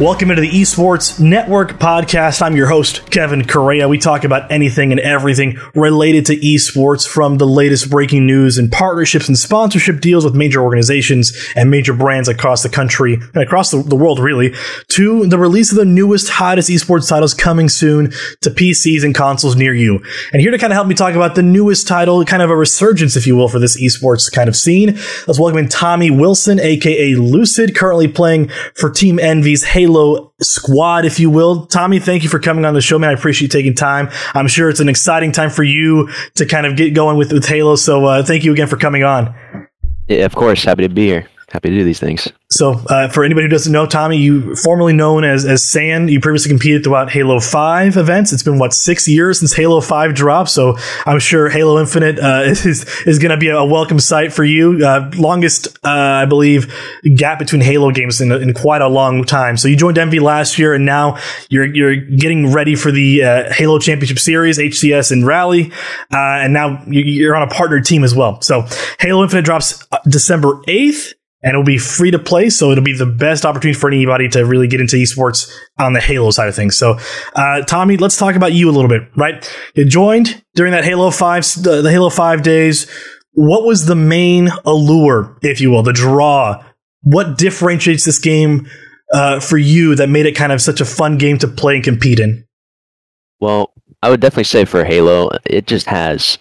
Welcome into the Esports Network podcast. I'm your host, Kevin Correa. We talk about anything and everything related to esports from the latest breaking news and partnerships and sponsorship deals with major organizations and major brands across the country and across the, the world, really, to the release of the newest, hottest esports titles coming soon to PCs and consoles near you. And here to kind of help me talk about the newest title, kind of a resurgence, if you will, for this esports kind of scene, let's welcome in Tommy Wilson, aka Lucid, currently playing for Team Envy's Halo Halo squad, if you will. Tommy, thank you for coming on the show, man. I appreciate you taking time. I'm sure it's an exciting time for you to kind of get going with, with Halo. So uh, thank you again for coming on. Yeah, of course. Happy to be here. Happy to do these things. So, uh, for anybody who doesn't know, Tommy, you formerly known as as Saiyan, you previously competed throughout Halo Five events. It's been what six years since Halo Five dropped, so I'm sure Halo Infinite uh, is is going to be a welcome sight for you. Uh, longest, uh, I believe, gap between Halo games in, in, quite a long time. So you joined Envy last year, and now you're you're getting ready for the uh, Halo Championship Series, HCS and Raleigh, uh, and now you're on a partner team as well. So Halo Infinite drops December eighth and it'll be free to play. So it'll be the best opportunity for anybody to really get into esports on the Halo side of things. So, uh, Tommy, let's talk about you a little bit, right? You joined during that Halo 5, the, the Halo 5 days. What was the main allure, if you will, the draw? What differentiates this game uh, for you that made it kind of such a fun game to play and compete in? Well, I would definitely say for Halo, it just has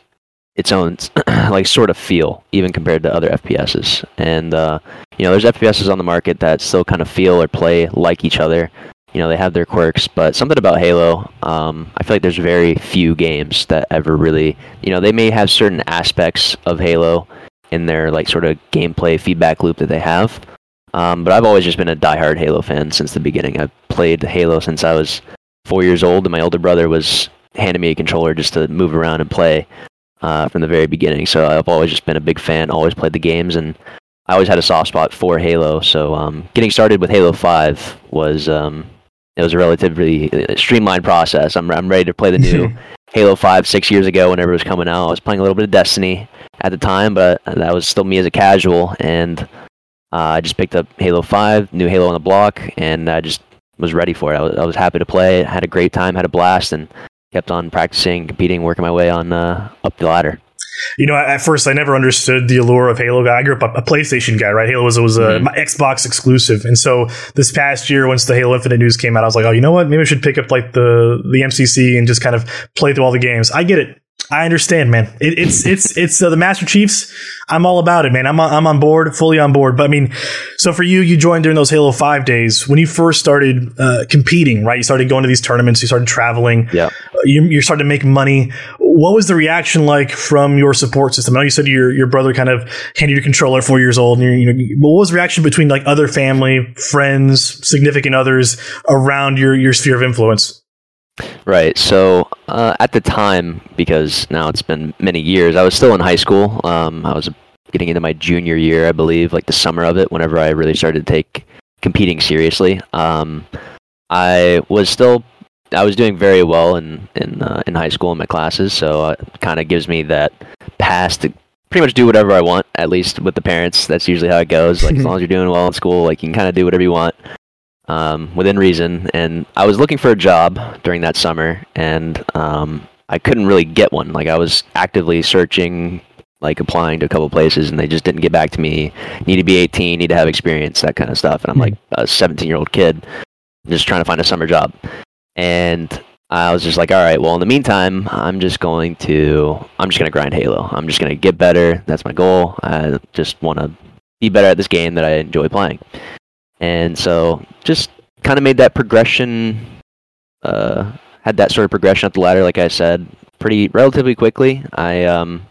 its own like sort of feel, even compared to other FPSs. And uh, you know, there's FPSs on the market that still kind of feel or play like each other. You know, they have their quirks, but something about Halo, um, I feel like there's very few games that ever really, you know, they may have certain aspects of Halo in their like sort of gameplay feedback loop that they have. Um, but I've always just been a diehard Halo fan since the beginning. I've played Halo since I was four years old, and my older brother was handing me a controller just to move around and play uh, from the very beginning. So I've always just been a big fan, always played the games, and I always had a soft spot for Halo. So um, getting started with Halo Five was um, it was a relatively uh, streamlined process. I'm I'm ready to play the new Halo Five six years ago whenever it was coming out. I was playing a little bit of Destiny at the time, but that was still me as a casual, and uh, I just picked up Halo Five, new Halo on the block, and I just was ready for it. I was, I was happy to play. Had a great time, had a blast, and kept on practicing, competing, working my way on uh, up the ladder. You know, at first I never understood the allure of Halo. I grew up a, PlayStation guy, right? Halo was was a mm-hmm. Xbox exclusive, and so this past year, once the Halo Infinite news came out, I was like, oh, you know what? Maybe I should pick up like the the MCC and just kind of play through all the games. I get it. I understand, man. It, it's it's it's uh, the Master Chiefs. I'm all about it, man. I'm on, I'm on board, fully on board. But I mean, so for you, you joined during those Halo Five days when you first started uh, competing, right? You started going to these tournaments, you started traveling, yeah. Uh, you, you started to make money. What was the reaction like from your support system? I know you said your your brother kind of handed your controller four years old, and you know, what was the reaction between like other family, friends, significant others around your your sphere of influence? Right. So uh, at the time, because now it's been many years, I was still in high school. Um, I was getting into my junior year, I believe, like the summer of it, whenever I really started to take competing seriously. Um, I was still, I was doing very well in in uh, in high school in my classes, so it kind of gives me that pass to pretty much do whatever I want. At least with the parents, that's usually how it goes. Like as long as you're doing well in school, like you can kind of do whatever you want um, within reason. And I was looking for a job during that summer, and um, I couldn't really get one. Like I was actively searching, like applying to a couple places, and they just didn't get back to me. Need to be 18, need to have experience, that kind of stuff. And I'm like a 17 year old kid, just trying to find a summer job. And I was just like, all right, well, in the meantime, I'm just going to, I'm just going to grind Halo. I'm just going to get better. That's my goal. I just want to be better at this game that I enjoy playing. And so just kind of made that progression, uh, had that sort of progression up the ladder, like I said, pretty relatively quickly. I um,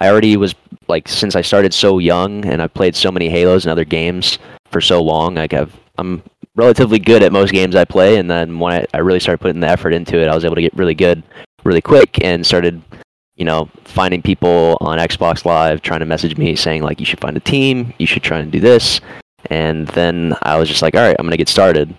I already was like since I started so young and I played so many Halos and other games for so long. Like I've I'm relatively good at most games I play, and then when I, I really started putting the effort into it, I was able to get really good really quick and started you know, finding people on Xbox Live trying to message me saying like you should find a team, you should try and do this, and then I was just like, all right, I'm gonna get started.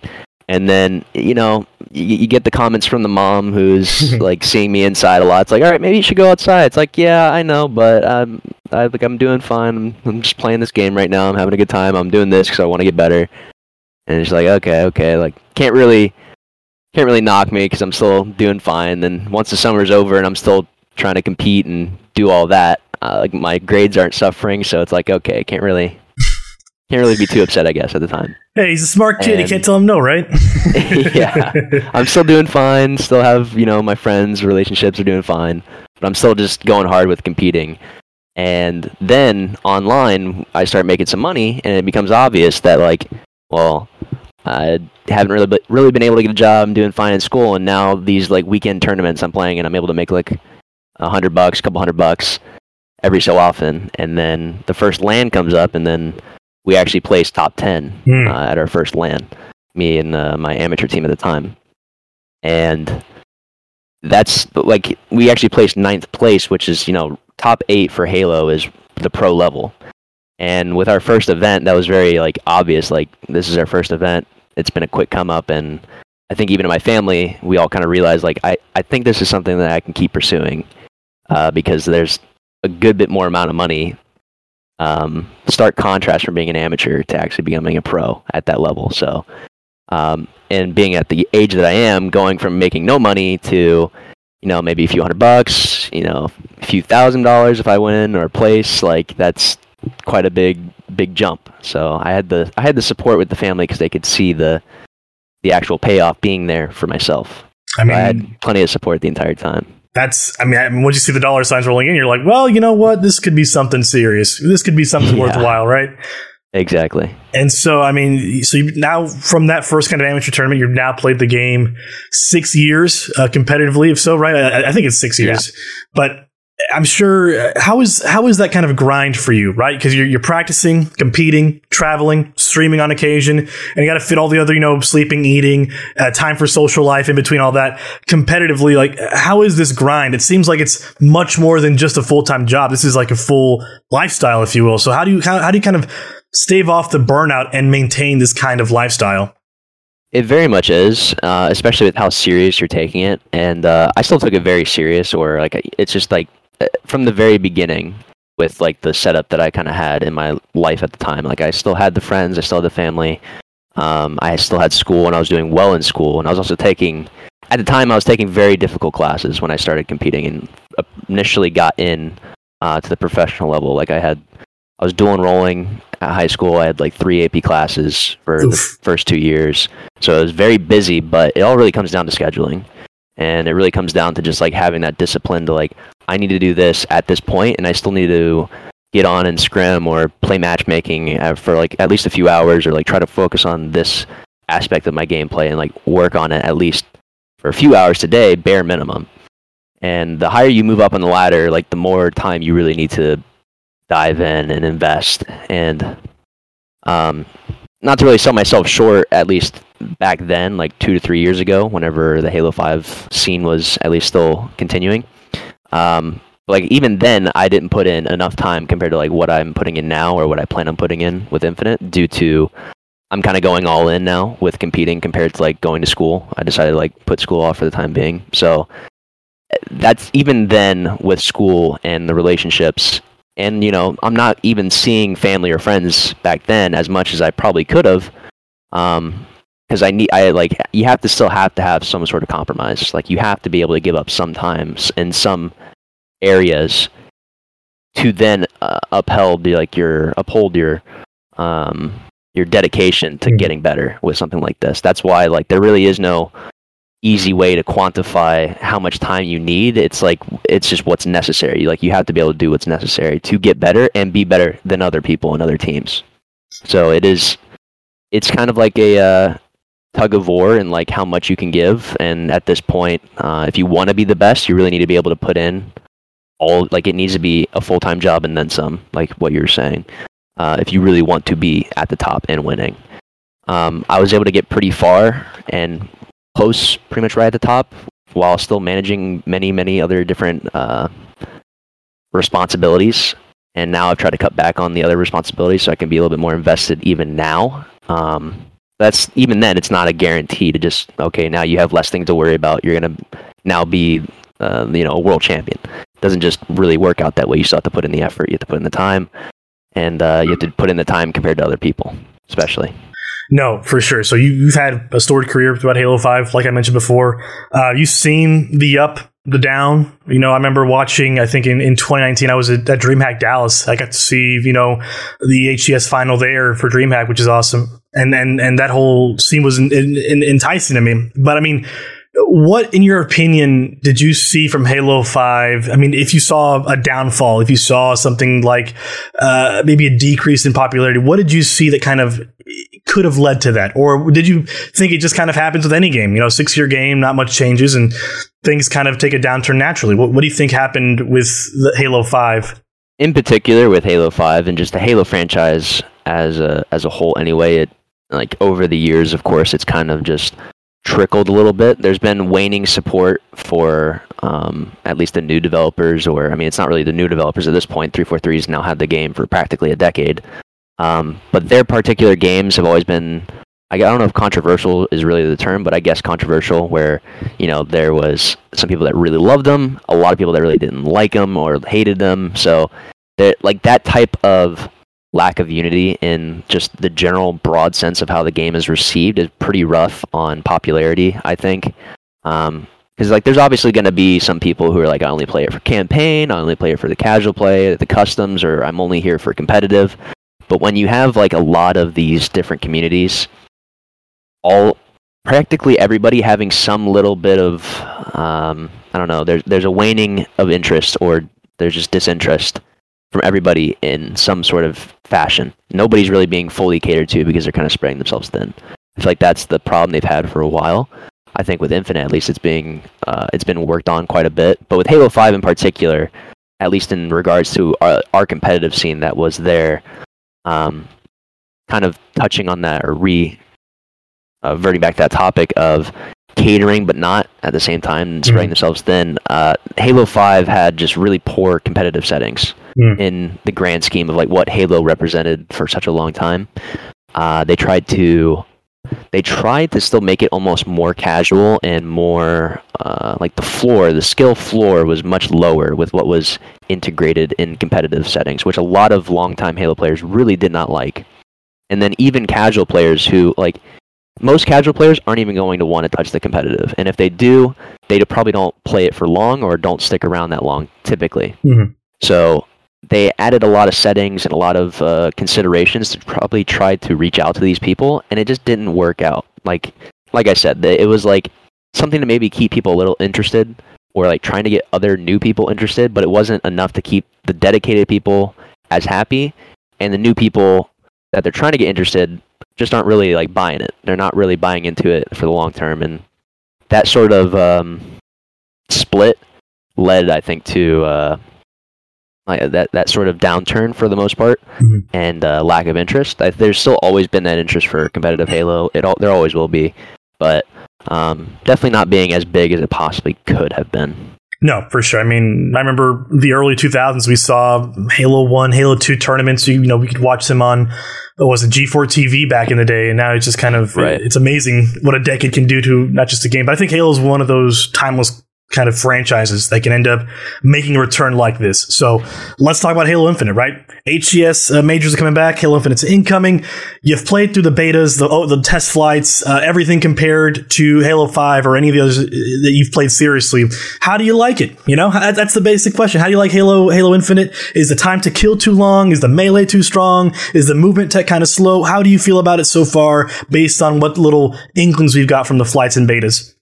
And then you know you, you get the comments from the mom who's like seeing me inside a lot. It's like, all right, maybe you should go outside. It's like, yeah, I know, but I'm I think I'm doing fine. I'm, I'm just playing this game right now. I'm having a good time. I'm doing this because I want to get better. and she's like okay, okay, like can't really can't really knock me because I'm still doing fine. Then once the summer's over and I'm still trying to compete and do all that, uh, like my grades aren't suffering, so it's like okay, can't really can't really be too upset, I guess, at the time. Hey, he's a smart kid. And- you can't tell him no, right? yeah, I'm still doing fine. Still have you know my friends, relationships are doing fine, but I'm still just going hard with competing. And then online, I start making some money, and it becomes obvious that like, well, I haven't really be- really been able to get a job. I'm doing fine in school, and now these like weekend tournaments I'm playing, and I'm able to make like a hundred bucks, a couple hundred bucks every so often. And then the first LAN comes up, and then we actually placed top ten Hmm. uh, at our first LAN, Me and uh, my amateur team at the time, and that's like we actually placed ninth place, which is you know top eight for Halo is the pro level. And with our first event, that was very like obvious. Like this is our first event. It's been a quick come up, and I think even in my family, we all kind of realized like I, I think this is something that I can keep pursuing uh, because there's a good bit more amount of money. Um, stark contrast from being an amateur to actually becoming a pro at that level. So, um, and being at the age that I am, going from making no money to, you know, maybe a few hundred bucks, you know, a few thousand dollars if I win or place, like that's quite a big, big jump. So I had the I had the support with the family because they could see the the actual payoff being there for myself. I So mean, I had plenty of support the entire time. That's. I mean, I mean, once you see the dollar signs rolling in, you're like, well, you know what? This could be something serious. This could be something Yeah. worthwhile, right? Exactly. And so, I mean, so you now from that first kind of amateur tournament, you've now played the game six years uh, competitively. If so, right? I, I think it's six years, but I'm sure uh, how is how is that kind of grind for you, right? Because you're you're practicing, competing, traveling, streaming on occasion, and you got to fit all the other, you know, sleeping, eating, uh, time for social life in between all that. Competitively, like how is this grind? It seems like it's much more than just a full time job. This is like a full lifestyle, if you will. So how do you how, how do you kind of stave off the burnout and maintain this kind of lifestyle? It very much is, uh, especially with how serious you're taking it. And uh, I still took it very serious, or like it's just like from the very beginning with like the setup that I kind of had in my life at the time. Like I still had the friends, I still had the family. Um, I still had school, and I was doing well in school, and I was also taking. At the time, I was taking very difficult classes when I started competing, and initially got in uh, to the professional level. Like I had, I was dual enrolling at high school. I had like three AP classes for the first two years, so it was very busy. But it all really comes down to scheduling, and it really comes down to just like having that discipline to like I need to do this at this point, and I still need to get on and scrim or play matchmaking uh, for like at least a few hours, or like try to focus on this aspect of my gameplay and like work on it at least for a few hours today, bare minimum. And the higher you move up on the ladder, like the more time you really need to dive in and invest. And um, not to really sell myself short, at least back then, like two to three years ago, whenever the Halo 5 scene was at least still continuing. Um, like even then, I didn't put in enough time compared to like what I'm putting in now or what I plan on putting in with Infinite, due to I'm kind of going all in now with competing compared to like going to school. I decided to like put school off for the time being. So that's even then with school and the relationships and you know i'm not even seeing family or friends back then as much as i probably could have um because i need i like you have to still have to have some sort of compromise like you have to be able to give up sometimes in some areas to then uh, upheld be like your uphold your um your dedication to Mhm. getting better with something like this that's why like there really is no easy way to quantify how much time you need. It's like it's just what's necessary. Like you have to be able to do what's necessary to get better and be better than other people and other teams. So it is it's kind of like a uh, tug of war and like how much you can give. And at this point, uh, if you want to be the best, you really need to be able to put in all like it needs to be a full time job and then some, like what you're saying. Uh, if you really want to be at the top and winning. Um, I was able to get pretty far and close, pretty much right at the top, while still managing many, many other different uh, responsibilities. And now I've tried to cut back on the other responsibilities so I can be a little bit more invested even now. Um, that's even then, it's not a guarantee to just okay. Now you have less things to worry about. You're gonna now be, uh, you know, a world champion. It doesn't just really work out that way. You still have to put in the effort. You have to put in the time, and uh, you have to put in the time compared to other people, especially. No, for sure. So you, have had a storied career throughout Halo 5, like I mentioned before. Uh, you've seen the up, the down. You know, I remember watching, I think in, in 2019, I was at, at DreamHack Dallas. I got to see, you know, the HCS final there for DreamHack, which is awesome. And, and, and that whole scene was in, in, enticing to me. But I mean, what, in your opinion, did you see from Halo 5? I mean, if you saw a downfall, if you saw something like uh, maybe a decrease in popularity, what did you see that kind of could have led to that? Or did you think it just kind of happens with any game? You know, six year game, not much changes, and things kind of take a downturn naturally. What, what do you think happened with the Halo 5? In particular, with Halo 5 and just the Halo franchise as a, as a whole, anyway, it like over the years, of course, it's kind of just trickled a little bit. There's been waning support for um, at least the new developers, or I mean, it's not really the new developers at this point. 343 has now had the game for practically a decade, um, but their particular games have always been. I don't know if controversial is really the term, but I guess controversial. Where you know there was some people that really loved them, a lot of people that really didn't like them or hated them. So, like that type of lack of unity in just the general broad sense of how the game is received is pretty rough on popularity. I think. Um, because like there's obviously going to be some people who are like I only play it for campaign, I only play it for the casual play, the customs, or I'm only here for competitive. But when you have like a lot of these different communities, all practically everybody having some little bit of um, I don't know, there's there's a waning of interest or there's just disinterest from everybody in some sort of fashion. Nobody's really being fully catered to because they're kind of spreading themselves thin. I feel like that's the problem they've had for a while. I think with Infinite, at least, it's being uh, it's been worked on quite a bit. But with Halo Five in particular, at least in regards to our, our competitive scene that was there, um, kind of touching on that or re uh, reverting back to that topic of catering but not at the same time and spreading mm. themselves thin. Uh, Halo Five had just really poor competitive settings mm. in the grand scheme of like what Halo represented for such a long time. Uh, they tried to they tried to still make it almost more casual and more uh, like the floor, the skill floor was much lower with what was integrated in competitive settings, which a lot of longtime Halo players really did not like. And then even casual players who like most casual players aren't even going to want to touch the competitive, and if they do, they probably don't play it for long or don't stick around that long typically. Mm-hmm. So they added a lot of settings and a lot of uh, considerations to probably try to reach out to these people, and it just didn't work out. Like like I said, it was like something to maybe keep people a little interested or like trying to get other new people interested, but it wasn't enough to keep the dedicated people as happy and the new people that they're trying to get interested just aren't really like buying it. They're not really buying into it for the long term, and that sort of um, split led, I think, to uh, like that that sort of downturn for the most part, mm-hmm. and uh, lack of interest. I, there's still always been that interest for competitive Halo. It all, there always will be, but um, definitely not being as big as it possibly could have been. No, for sure. I mean, I remember the early 2000s. We saw Halo One, Halo Two tournaments. You, you know, we could watch them on what was it G4 TV back in the day, and now it's just kind of right. it's amazing what a decade can do to not just a game, but I think Halo is one of those timeless kind of franchises that can end up making a return like this. So let's talk about Halo Infinite, right? HCS uh, majors are coming back. Halo Infinite's incoming. You've played through the betas, the, oh, the test flights, uh, everything compared to Halo 5 or any of the others uh, that you've played seriously. How do you like it? You know, that's the basic question. How do you like Halo, Halo Infinite? Is the time to kill too long? Is the melee too strong? Is the movement tech kind of slow? How do you feel about it so far based on what little inklings we've got from the flights and betas?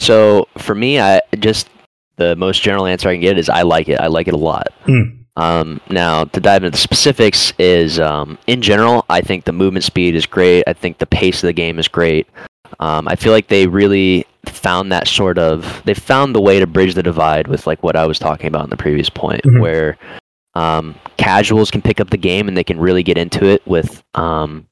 So for me, I just the most general answer I can get is I like it. I like it a lot. Mm. Um, now to dive into the specifics is um, in general, I think the movement speed is great. I think the pace of the game is great. Um, I feel like they really found that sort of they found the way to bridge the divide with like what I was talking about in the previous point, mm-hmm. where um, casuals can pick up the game and they can really get into it with um,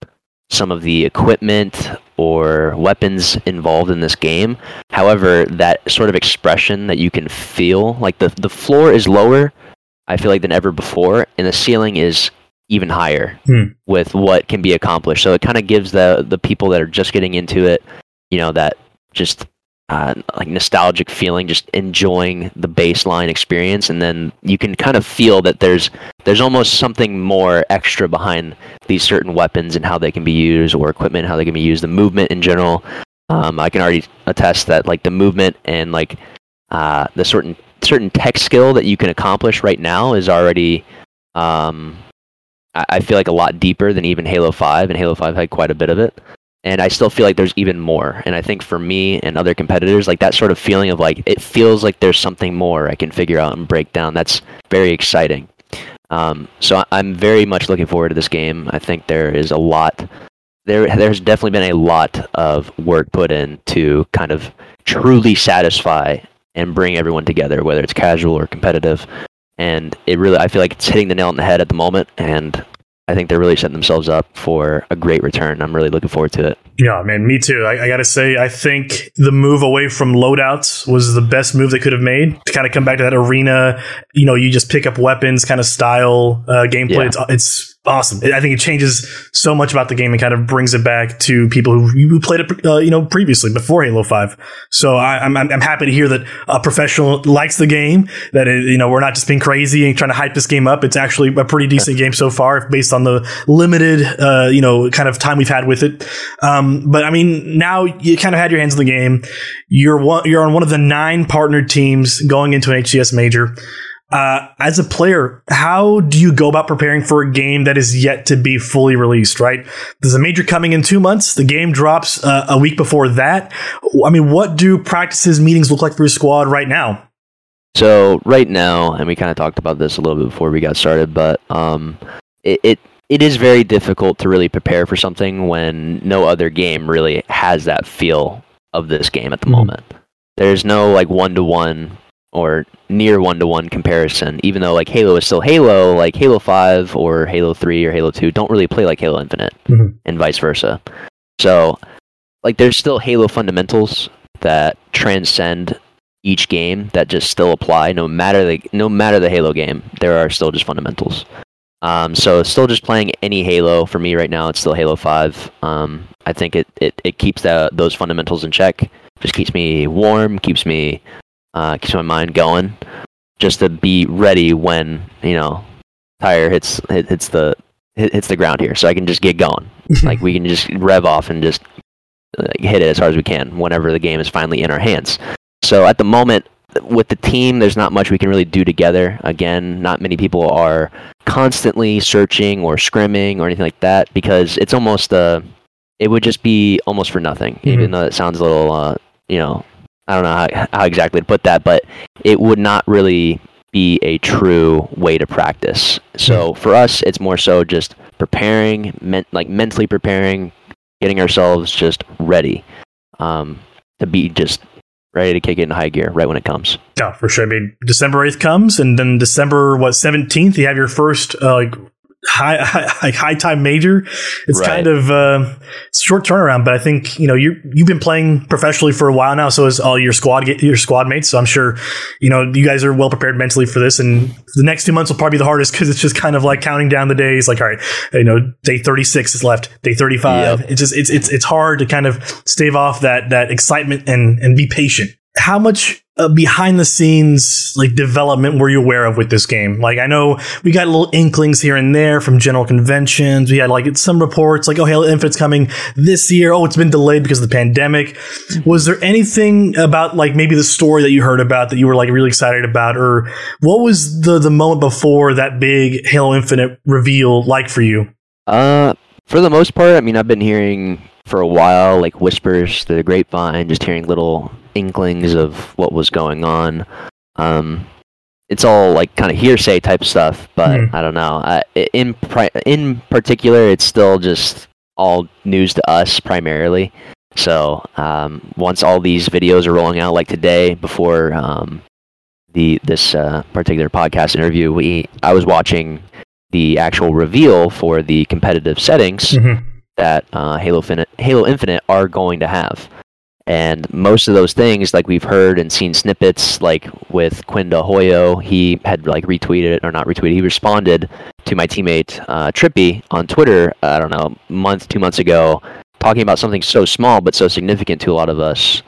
some of the equipment or weapons involved in this game. However, that sort of expression that you can feel, like the the floor is lower, I feel like than ever before, and the ceiling is even higher hmm. with what can be accomplished. So it kind of gives the the people that are just getting into it, you know, that just uh, like nostalgic feeling, just enjoying the baseline experience, and then you can kind of feel that there's there's almost something more extra behind these certain weapons and how they can be used, or equipment, how they can be used, the movement in general. Um, I can already attest that like the movement and like uh, the certain certain tech skill that you can accomplish right now is already um, I, I feel like a lot deeper than even Halo Five, and Halo Five had quite a bit of it and I still feel like there's even more. And I think for me and other competitors, like that sort of feeling of like it feels like there's something more I can figure out and break down. That's very exciting. Um, so I'm very much looking forward to this game. I think there is a lot. There, there's definitely been a lot of work put in to kind of truly satisfy and bring everyone together, whether it's casual or competitive. And it really, I feel like it's hitting the nail on the head at the moment. And I think they're really setting themselves up for a great return. I'm really looking forward to it. Yeah, man, me too. I, I got to say, I think the move away from loadouts was the best move they could have made to kind of come back to that arena. You know, you just pick up weapons kind of style uh, gameplay. Yeah. It's, it's awesome. I think it changes so much about the game and kind of brings it back to people who, who played it, uh, you know, previously before Halo Five. So I, am I'm, I'm happy to hear that a professional likes the game. That it, you know we're not just being crazy and trying to hype this game up. It's actually a pretty decent game so far, based on the limited, uh, you know, kind of time we've had with it. Um, but I mean, now you kind of had your hands in the game. You're one, you're on one of the nine partnered teams going into an HCS major. Uh, as a player, how do you go about preparing for a game that is yet to be fully released, right? There's a major coming in two months. The game drops uh, a week before that. I mean, what do practices, meetings look like for your squad right now? So, right now, and we kind of talked about this a little bit before we got started, but um, it, it it is very difficult to really prepare for something when no other game really has that feel of this game at the mm-hmm. moment. There's no like one to one or near one to one comparison. Even though like Halo is still Halo, like Halo Five or Halo Three or Halo Two don't really play like Halo Infinite, mm-hmm. and vice versa. So, like, there's still Halo fundamentals that transcend each game that just still apply no matter the no matter the Halo game. There are still just fundamentals. Um, so still just playing any Halo for me right now. It's still Halo Five. Um, I think it, it, it keeps the, those fundamentals in check. Just keeps me warm, keeps me uh, keeps my mind going, just to be ready when you know tire hits hits the hits the ground here, so I can just get going. like we can just rev off and just like, hit it as hard as we can whenever the game is finally in our hands. So at the moment, with the team, there's not much we can really do together. Again, not many people are constantly searching or scrimming or anything like that because it's almost uh, it would just be almost for nothing. Mm-hmm. Even though it sounds a little, uh, you know, I don't know how, how exactly to put that, but it would not really be a true way to practice. So mm-hmm. for us, it's more so just preparing, men- like mentally preparing, getting ourselves just ready um, to be just ready to kick it in high gear right when it comes. Yeah, for sure. I mean, December 8th comes, and then December, what, 17th, you have your first uh, like high high, high time major. It's right. kind of uh, short turnaround, but I think you know you you've been playing professionally for a while now. So is all your squad get your squad mates. So I'm sure you know you guys are well prepared mentally for this. And the next two months will probably be the hardest because it's just kind of like counting down the days. Like all right, you know, day 36 is left, day 35. Yep. It's just it's it's it's hard to kind of stave off that that excitement and and be patient how much behind the scenes like development were you aware of with this game? Like I know we got little inklings here and there from general conventions. We had like some reports like, oh, Halo Infinite's coming this year. Oh, it's been delayed because of the pandemic. Was there anything about like maybe the story that you heard about that you were like really excited about, or what was the the moment before that big Halo Infinite reveal like for you? Uh, for the most part, I mean, I've been hearing for a while like whispers the grapevine, just hearing little inklings of what was going on. Um, it's all like kind of hearsay type stuff, but mm. I don't know. Uh, in pri- in particular, it's still just all news to us primarily. So um, once all these videos are rolling out, like today, before um, the this uh, particular podcast interview, we I was watching the actual reveal for the competitive settings mm-hmm. that uh, Halo Infinite, Halo Infinite are going to have. And most of those things, like we've heard and seen snippets, like with Quinn DelHoyo, he had like retweeted or not retweeted. He responded to my teammate uh, Trippy on Twitter. I don't know, month, two months ago, talking about something so small but so significant to a lot of us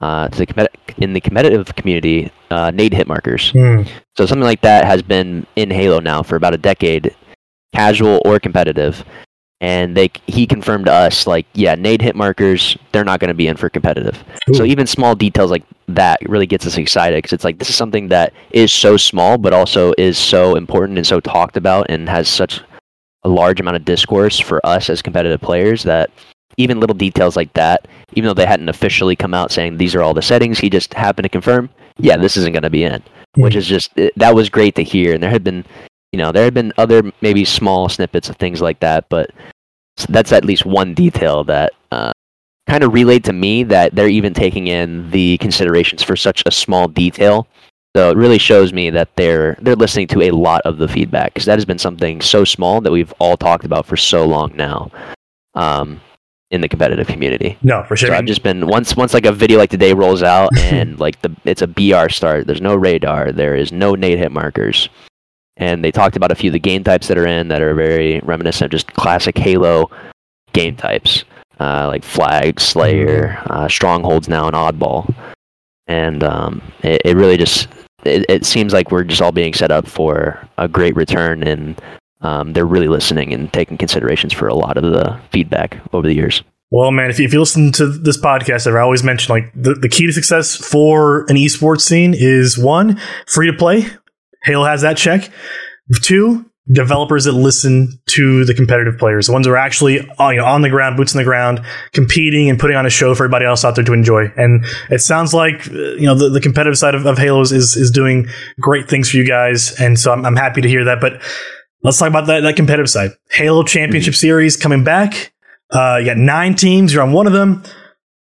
uh, to the in the competitive community uh, nade hit markers. Mm. So something like that has been in Halo now for about a decade, casual or competitive. And they he confirmed to us like, yeah, nade hit markers, they're not going to be in for competitive. Ooh. So even small details like that really gets us excited because it's like this is something that is so small, but also is so important and so talked about and has such a large amount of discourse for us as competitive players that even little details like that, even though they hadn't officially come out saying these are all the settings, he just happened to confirm, yeah, this isn't going to be in, which hmm. is just it, that was great to hear. And there had been, you know, there had been other maybe small snippets of things like that, but that's at least one detail that uh, kind of relayed to me that they're even taking in the considerations for such a small detail. So it really shows me that they're they're listening to a lot of the feedback because that has been something so small that we've all talked about for so long now. Um, in the competitive community. No, for sure. So I've just been once once like a video like today rolls out and like the it's a BR start. There's no radar. There is no nade hit markers. And they talked about a few of the game types that are in that are very reminiscent of just classic Halo game types, uh, like Flag, Slayer, uh, Strongholds now, and Oddball. And um, it, it really just it, it seems like we're just all being set up for a great return and um, they're really listening and taking considerations for a lot of the feedback over the years. Well, man, if you, if you listen to this podcast, I've always mention like the, the key to success for an esports scene is one, free to play. Halo has that check. Two, developers that listen to the competitive players, the ones who are actually uh, you know, on the ground, boots on the ground, competing and putting on a show for everybody else out there to enjoy. And it sounds like uh, you know the, the competitive side of, of Halo is, is doing great things for you guys, and so I'm, I'm happy to hear that. But let's talk about that, that competitive side. Halo Championship mm-hmm. Series coming back. Uh, you got nine teams. You're on one of them.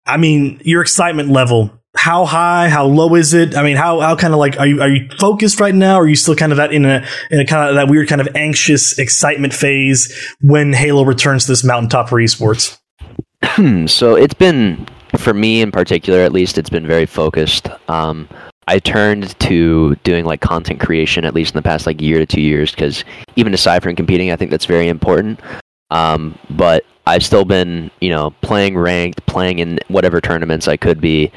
I mean, your excitement level. How high? How low is it? I mean, how how kind of like are you are you focused right now? Are you still kind of that in a in a kind of that weird kind of anxious excitement phase when Halo returns to this mountaintop for esports? so it's been for me in particular, at least, it's been very focused. Um, I turned to doing like content creation at least in the past like year to two years because even aside from competing, I think that's very important. Um, but I've still been, you know, playing ranked, playing in whatever tournaments I could be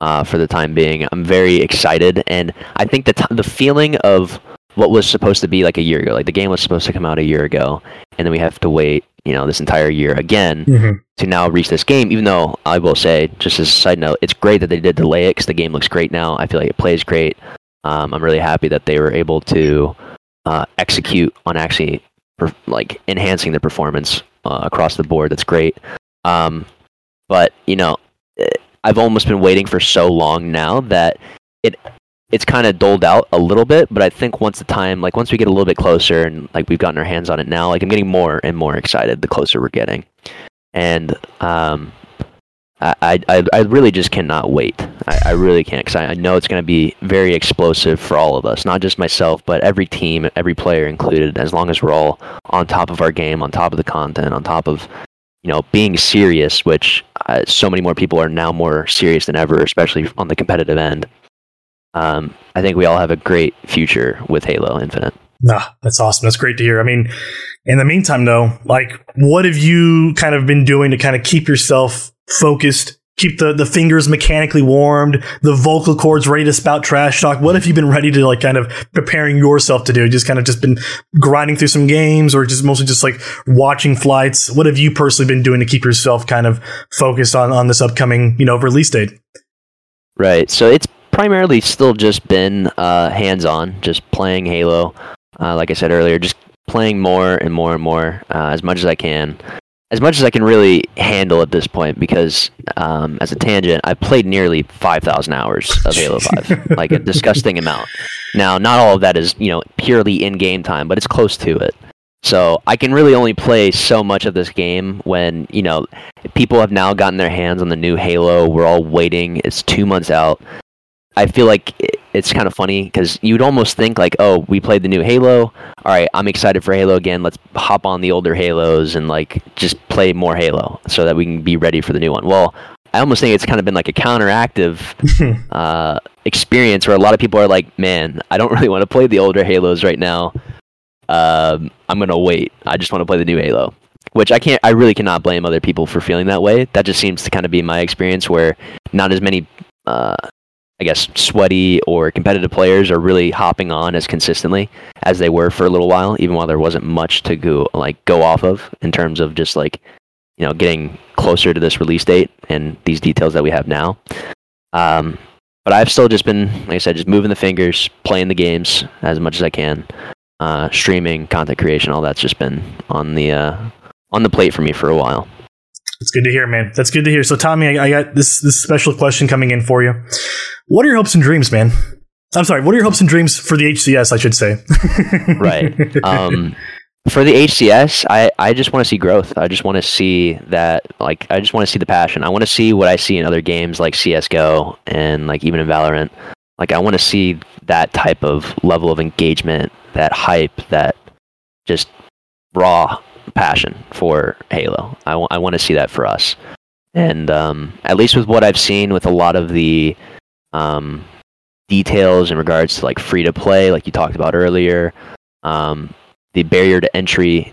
uh, for the time being. I'm very excited, and I think the t- the feeling of what was supposed to be like a year ago, like the game was supposed to come out a year ago, and then we have to wait you know this entire year again mm-hmm. to now reach this game. Even though I will say, just as a side note, it's great that they did delay it because the game looks great now. I feel like it plays great. Um, I'm really happy that they were able to uh, execute on actually per- like enhancing the performance uh, across the board. That's great. Um, but you know, eh, I've almost been waiting for so long now that it it's kind of doled out a little bit, but I think once the time, like once we get a little bit closer and like we've gotten our hands on it now, like I'm getting more and more excited the closer we're getting, and um, I I I really just cannot wait. I, I really can't because I, I know it's going to be very explosive for all of us, not just myself, but every team, every player included. As long as we're all on top of our game, on top of the content, on top of you know being serious, which uh, so many more people are now more serious than ever, especially on the competitive end um, I think we all have a great future with Halo Infinite. Nah, that's awesome. That's great to hear. I mean, in the meantime, though, like, what have you kind of been doing to kind of keep yourself focused, keep the, the fingers mechanically warmed, the vocal cords ready to spout trash talk? What have you been ready to, like, kind of preparing yourself to do? Just kind of just been grinding through some games or just mostly just like watching flights? What have you personally been doing to keep yourself kind of focused on, on this upcoming, you know, release date? Right. So it's primarily still just been uh, hands-on, just playing Halo. Uh, like I said earlier, just playing more and more and more uh, as much as I can, as much as I can really handle at this point. Because um, as a tangent, I've played nearly five thousand hours of Halo Five, like a disgusting amount. Now, not all of that is you know purely in-game time, but it's close to it. So I can really only play so much of this game when you know people have now gotten their hands on the new Halo. We're all waiting; it's two months out. I feel like it's kind of funny because you'd almost think like, oh, we played the new Halo. All right, I'm excited for Halo again. Let's hop on the older Halos and like just play more Halo so that we can be ready for the new one. Well, I almost think it's kind of been like a counteractive uh, experience where a lot of people are like, man, I don't really want to play the older Halos right now. Um, I'm gonna wait. I just want to play the new Halo. Which I can't. I really cannot blame other people for feeling that way. That just seems to kind of be my experience, where not as many uh, I guess sweaty or competitive players are really hopping on as consistently as they were for a little while, even while there wasn't much to go like go off of in terms of just like you know getting closer to this release date and these details that we have now. Um, but I've still just been, like I said, just moving the fingers, playing the games as much as I can, uh, streaming, content creation, all that's just been on the uh, on the plate for me for a while. It's good to hear, man. That's good to hear. So, Tommy, I, I got this this special question coming in for you. What are your hopes and dreams, man? I'm sorry. What are your hopes and dreams for the HCS? I should say. right. Um, for the HCS, I, I just want to see growth. I just want to see that, like, I just want to see the passion. I want to see what I see in other games like CS:GO and like even in Valorant. Like, I want to see that type of level of engagement, that hype, that just raw passion for Halo. I, w- I want to see that for us. And um, at least with what I've seen with a lot of the um, details in regards to like free to play, like you talked about earlier, um, the barrier to entry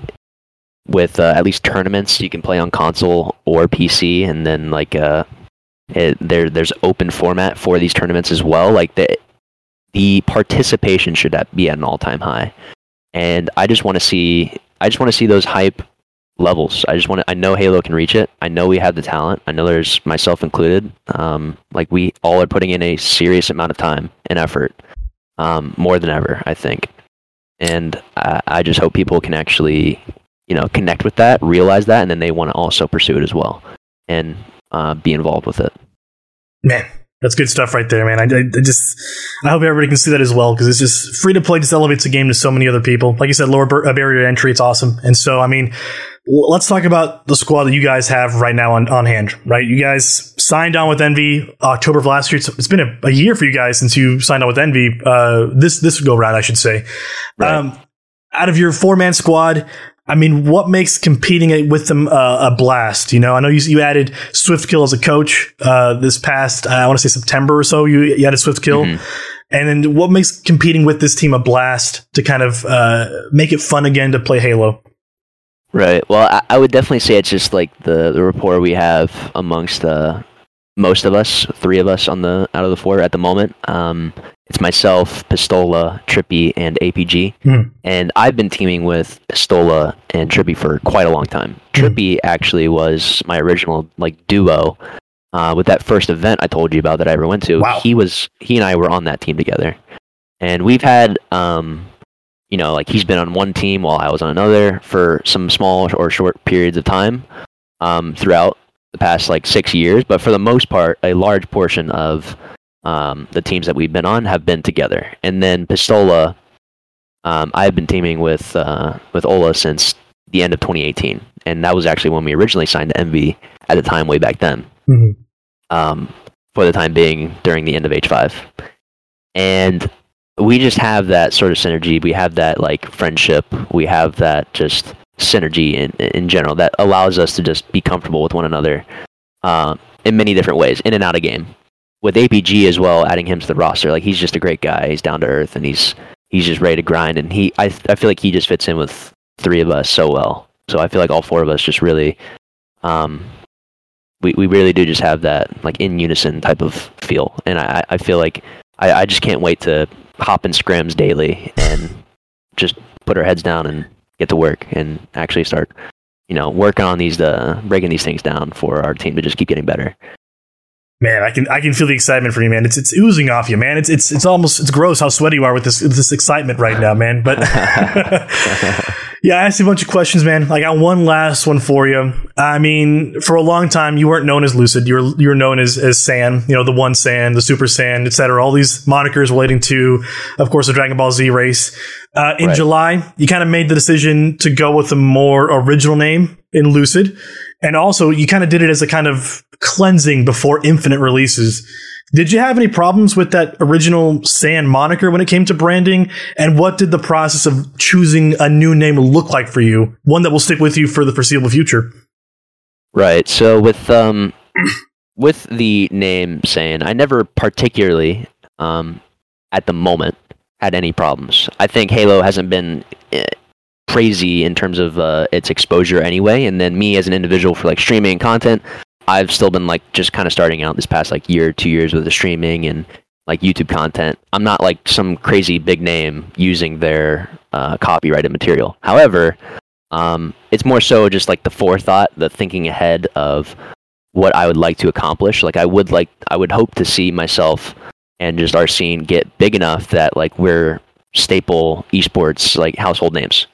with uh, at least tournaments you can play on console or PC, and then like uh, it, there there's open format for these tournaments as well. Like the the participation should be at an all time high, and I just want to see I just want to see those hype levels. I just want to. I know Halo can reach it. I know we have the talent. I know there's myself included. Um, like we all are putting in a serious amount of time and effort, um, more than ever. I think, and I, I just hope people can actually, you know, connect with that, realize that, and then they want to also pursue it as well, and uh, be involved with it. Man, that's good stuff right there, man. I, I, just I hope everybody can see that as well because it's just free to play. Just elevates the game to so many other people. Like you said, lower bar- barrier entry. It's awesome. And so, I mean, let's talk about the squad that you guys have right now on, on hand. Right, you guys signed on with Envy October of last year. It's, it's been a, a, year for you guys since you signed on with Envy. Uh, this this go round, I should say. Right. Um, out of your four man squad, I mean, what makes competing with them uh, a blast? You know, I know you, you added Swiftkill as a coach uh, this past, uh, I want to say September or so. You, you added Swiftkill. Mm-hmm. And then what makes competing with this team a blast to kind of uh, make it fun again to play Halo? Right. Well, I, I, would definitely say it's just like the, the rapport we have amongst uh, most of us, three of us on the out of the four at the moment. Um, it's myself, Pistola, Trippy, and APG. Mm. And I've been teaming with Pistola and Trippy for quite a long time. Mm. Trippy actually was my original like duo uh, with that first event I told you about that I ever went to. Wow. He was he and I were on that team together, and we've had um, you know like he's been on one team while I was on another for some small or short periods of time um, throughout the past like six years. But for the most part, a large portion of um, the teams that we've been on have been together. And then Pistola, um, I've been teaming with uh, with Ola since the end of 2018, and that was actually when we originally signed to Envy at the time, way back then. Mm-hmm. Um, for the time being, during the end of H5, and we just have that sort of synergy. We have that like friendship. We have that just synergy in in general that allows us to just be comfortable with one another uh, in many different ways, in and out of game with APG as well, adding him to the roster, like he's just a great guy. He's down to earth and he's he's just ready to grind. And he, I, I feel like he just fits in with three of us so well. So I feel like all four of us just really, um, we we really do just have that like in unison type of feel. And I, I feel like I, I just can't wait to hop in scrims daily and just put our heads down and get to work and actually start, you know, working on these, uh, breaking these things down for our team to just keep getting better. Man, I can I can feel the excitement for you, man. It's it's oozing off you, man. It's it's it's almost it's gross how sweaty you are with this this excitement right now, man. But yeah, I asked you a bunch of questions, man. I got one last one for you. I mean, for a long time, you weren't known as Lucid. You were you were known as as Saiyan. You know, the One Saiyan, the Super Saiyan, etc. All these monikers relating to, of course, the Dragon Ball Z race. Uh, in right. July, you kind of made the decision to go with a more original name in Lucid. And also, you kind of did it as a kind of cleansing before Infinite releases. Did you have any problems with that original Saiyan moniker when it came to branding? And what did the process of choosing a new name look like for you? One that will stick with you for the foreseeable future. Right. So with um with the name Saiyan, I never particularly um at the moment had any problems. I think Halo hasn't been eh, crazy in terms of uh, its exposure anyway. And then me as an individual for like streaming content, I've still been like just kind of starting out this past like year, two years with the streaming and like YouTube content. I'm not like some crazy big name using their uh, copyrighted material. However, um, it's more so just like the forethought, the thinking ahead of what I would like to accomplish. Like I would like, I would hope to see myself and just our scene get big enough that like we're staple esports like household names.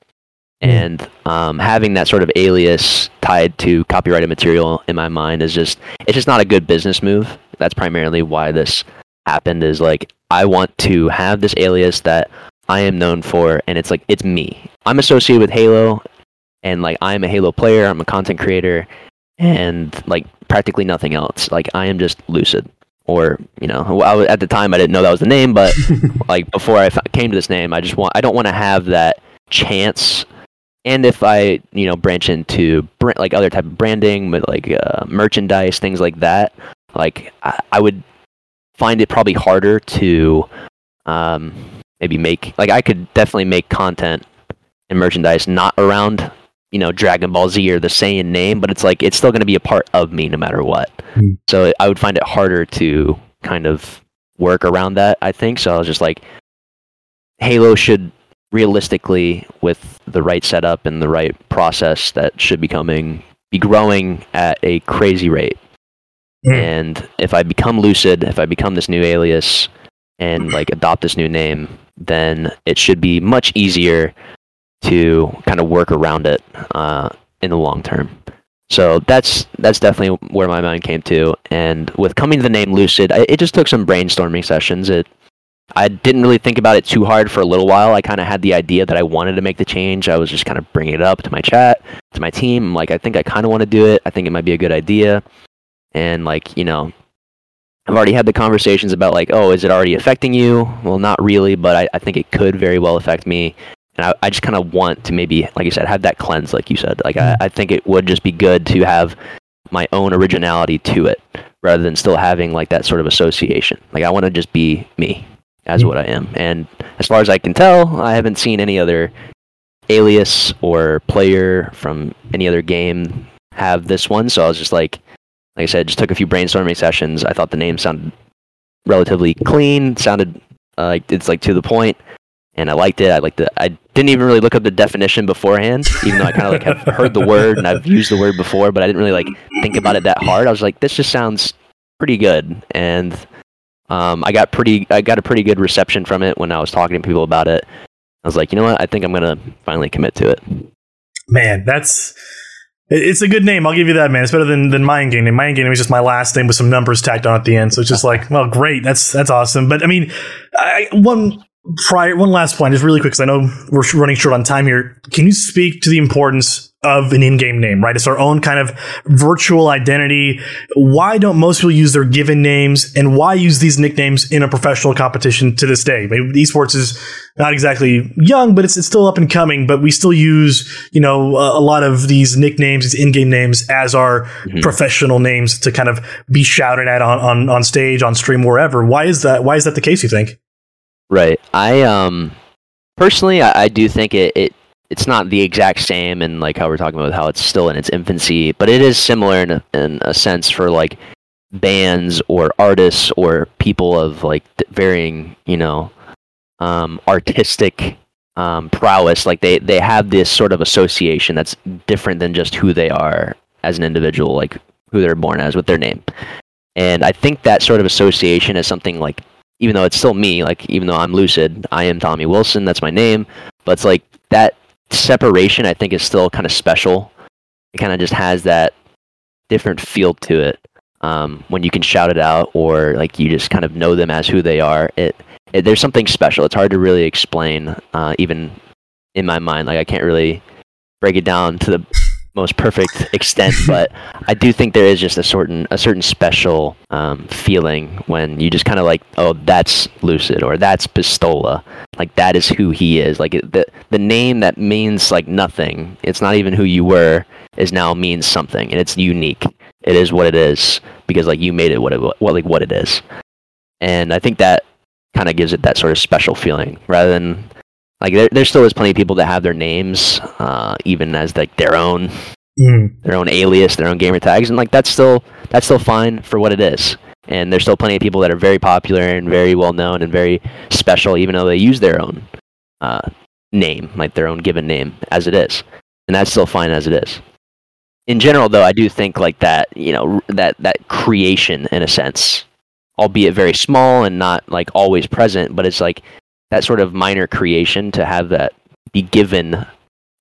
Mm. And um, having that sort of alias tied to copyrighted material in my mind is just it's just not a good business move. That's primarily why this happened. Is like I want to have this alias that I am known for, and it's like it's me. I'm associated with Halo, and like I'm a Halo player. I'm a content creator, and like practically nothing else. Like I am just Lucid or you know I, at the time i didn't know that was the name but like before i came to this name i just want i don't want to have that chance and if i you know branch into like other type of branding with like uh, merchandise things like that like I, I, would find it probably harder to um, maybe make like i could definitely make content and merchandise not around you know Dragon Ball Z or the Saiyan name, but it's like it's still going to be a part of me no matter what. Mm. So I would find it harder to kind of work around that. I think so. I was just like, Halo should realistically, with the right setup and the right process, that should be coming be growing at a crazy rate. Mm. And if I become lucid, if I become this new alias and like adopt this new name, then it should be much easier to kind of work around it uh, in the long term. So that's that's definitely where my mind came to. And with coming to the name Lucid, I, it just took some brainstorming sessions. It I didn't really think about it too hard for a little while. I kind of had the idea that I wanted to make the change. I was just kind of bringing it up to my chat, to my team. I'm like, I think I kind of want to do it. I think it might be a good idea. And like, you know, I've already had the conversations about like, oh, is it already affecting you? Well, not really, but I, I think it could very well affect me and I, I just kind of want to maybe, like you said, have that cleanse, like you said. Like I. I think it would just be good to have my own originality to it, rather than still having like that sort of association. Like I want to just be me as mm-hmm. what I am. And as far as I can tell, I haven't seen any other alias or player from any other game have this one. So I was just like, like I said, just took a few brainstorming sessions. I thought the name sounded relatively clean, sounded uh, like it's like to the point and I liked it. I liked it. I didn't even really look up the definition beforehand, even though I kind of like have heard the word and I've used the word before, but I didn't really like think about it that hard. I was like, this just sounds pretty good, and um, I got pretty, I got a pretty good reception from it when I was talking to people about it. I was like, you know what? I think I'm gonna finally commit to it. Man, that's it's a good name. I'll give you that, man. It's better than than Mind Game. Mind Game was just my last name with some numbers tacked on at the end. So it's just like, well, great. That's that's awesome. But I mean, I, one prior one last point just really quick because i know we're running short on time here can you speak to the importance of an in-game name right? It's our own kind of virtual identity. Why don't most people use their given names and why use these nicknames in a professional competition to this day? Maybe esports is not exactly young but it's, it's still up and coming but we still use you know a, a lot of these nicknames these in-game names as our mm-hmm. professional names to kind of be shouted at on, on on stage on stream wherever. Why is that why is that the case you think? Right. I um personally I, I do think it, it it's not the exact same and like how we're talking about how it's still in its infancy, but it is similar in a, in a sense for like bands or artists or people of like varying, you know, um, artistic um, prowess. Like they they have this sort of association that's different than just who they are as an individual, like who they're born as with their name. And I think that sort of association is something like even though it's still me, like even though I'm lucid, I am Tommy Wilson. That's my name. But it's like that separation. I think is still kind of special. It kind of just has that different feel to it um, when you can shout it out, or like you just kind of know them as who they are. It, it there's something special. It's hard to really explain, uh, even in my mind. Like I can't really break it down to the most perfect extent, but I do think there is just a certain a certain special um, feeling when you just kind of like, oh, that's Lucid or that's Pistola, like that is who he is. Like the the name that means like nothing, it's not even who you were, is now means something, and it's unique. It is what it is because like you made it what it what like what it is, and I think that kind of gives it that sort of special feeling rather than like there, there still is plenty of people that have their names uh, even as like their own mm. their own alias, their own gamer tags, and like that's still that's still fine for what it is. And there's still plenty of people that are very popular and very well known and very special, even though they use their own uh, name, like their own given name, as it is, and that's still fine as it is. In general, though, I do think like that, you know, that that creation in a sense, albeit very small and not like always present, but it's like that sort of minor creation to have that be given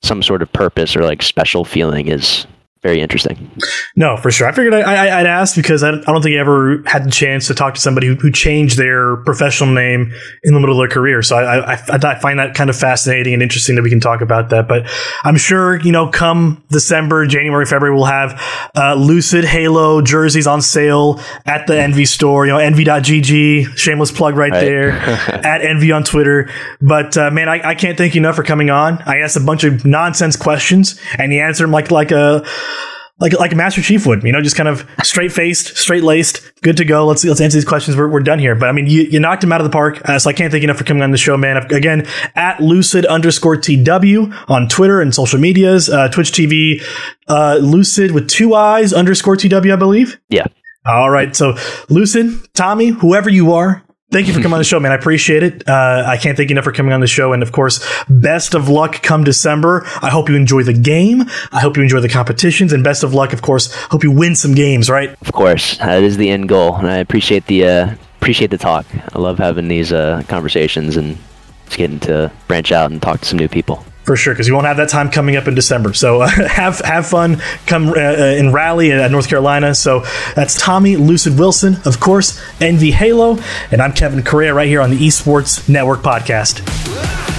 some sort of purpose or like special feeling is very interesting. No, for sure. I figured I, would ask because I, don't think I ever had the chance to talk to somebody who, who, changed their professional name in the middle of their career. So I, I, I, find that kind of fascinating and interesting that we can talk about that. But I'm sure, you know, come December, January, February, we'll have uh, Lucid Halo jerseys on sale at the Envy store. You know, envy.gg, shameless plug right, right. there, at Envy on Twitter. But uh, man, I, I can't thank you enough for coming on. I asked a bunch of nonsense questions and you answered them like, like a, like like a Master Chief would, you know, just kind of straight faced, straight laced, good to go. Let's let's answer these questions. We're, we're done here. But I mean, you, you knocked him out of the park. Uh, so I can't thank you enough for coming on the show, man. Again, at lucid underscore tw on Twitter and social medias, uh, Twitch TV, uh, lucid with two eyes underscore tw, I believe. Yeah. All right. So lucid, Tommy, whoever you are, Thank you for coming on the show, man. I appreciate it. Uh, I can't thank you enough for coming on the show. And of course, best of luck come December. I hope you enjoy the game. I hope you enjoy the competitions and best of luck, of course. Hope you win some games, right? Of course. That is the end goal. And I appreciate the, uh, appreciate the talk. I love having these, uh, conversations and just getting to branch out and talk to some new people for sure because you won't have that time coming up in December. So uh, have have fun. Come uh, uh, in Raleigh at North Carolina. So that's Tommy Lucid Wilson, of course, Envy Halo, and I'm Kevin Correa right here on the Esports Network podcast.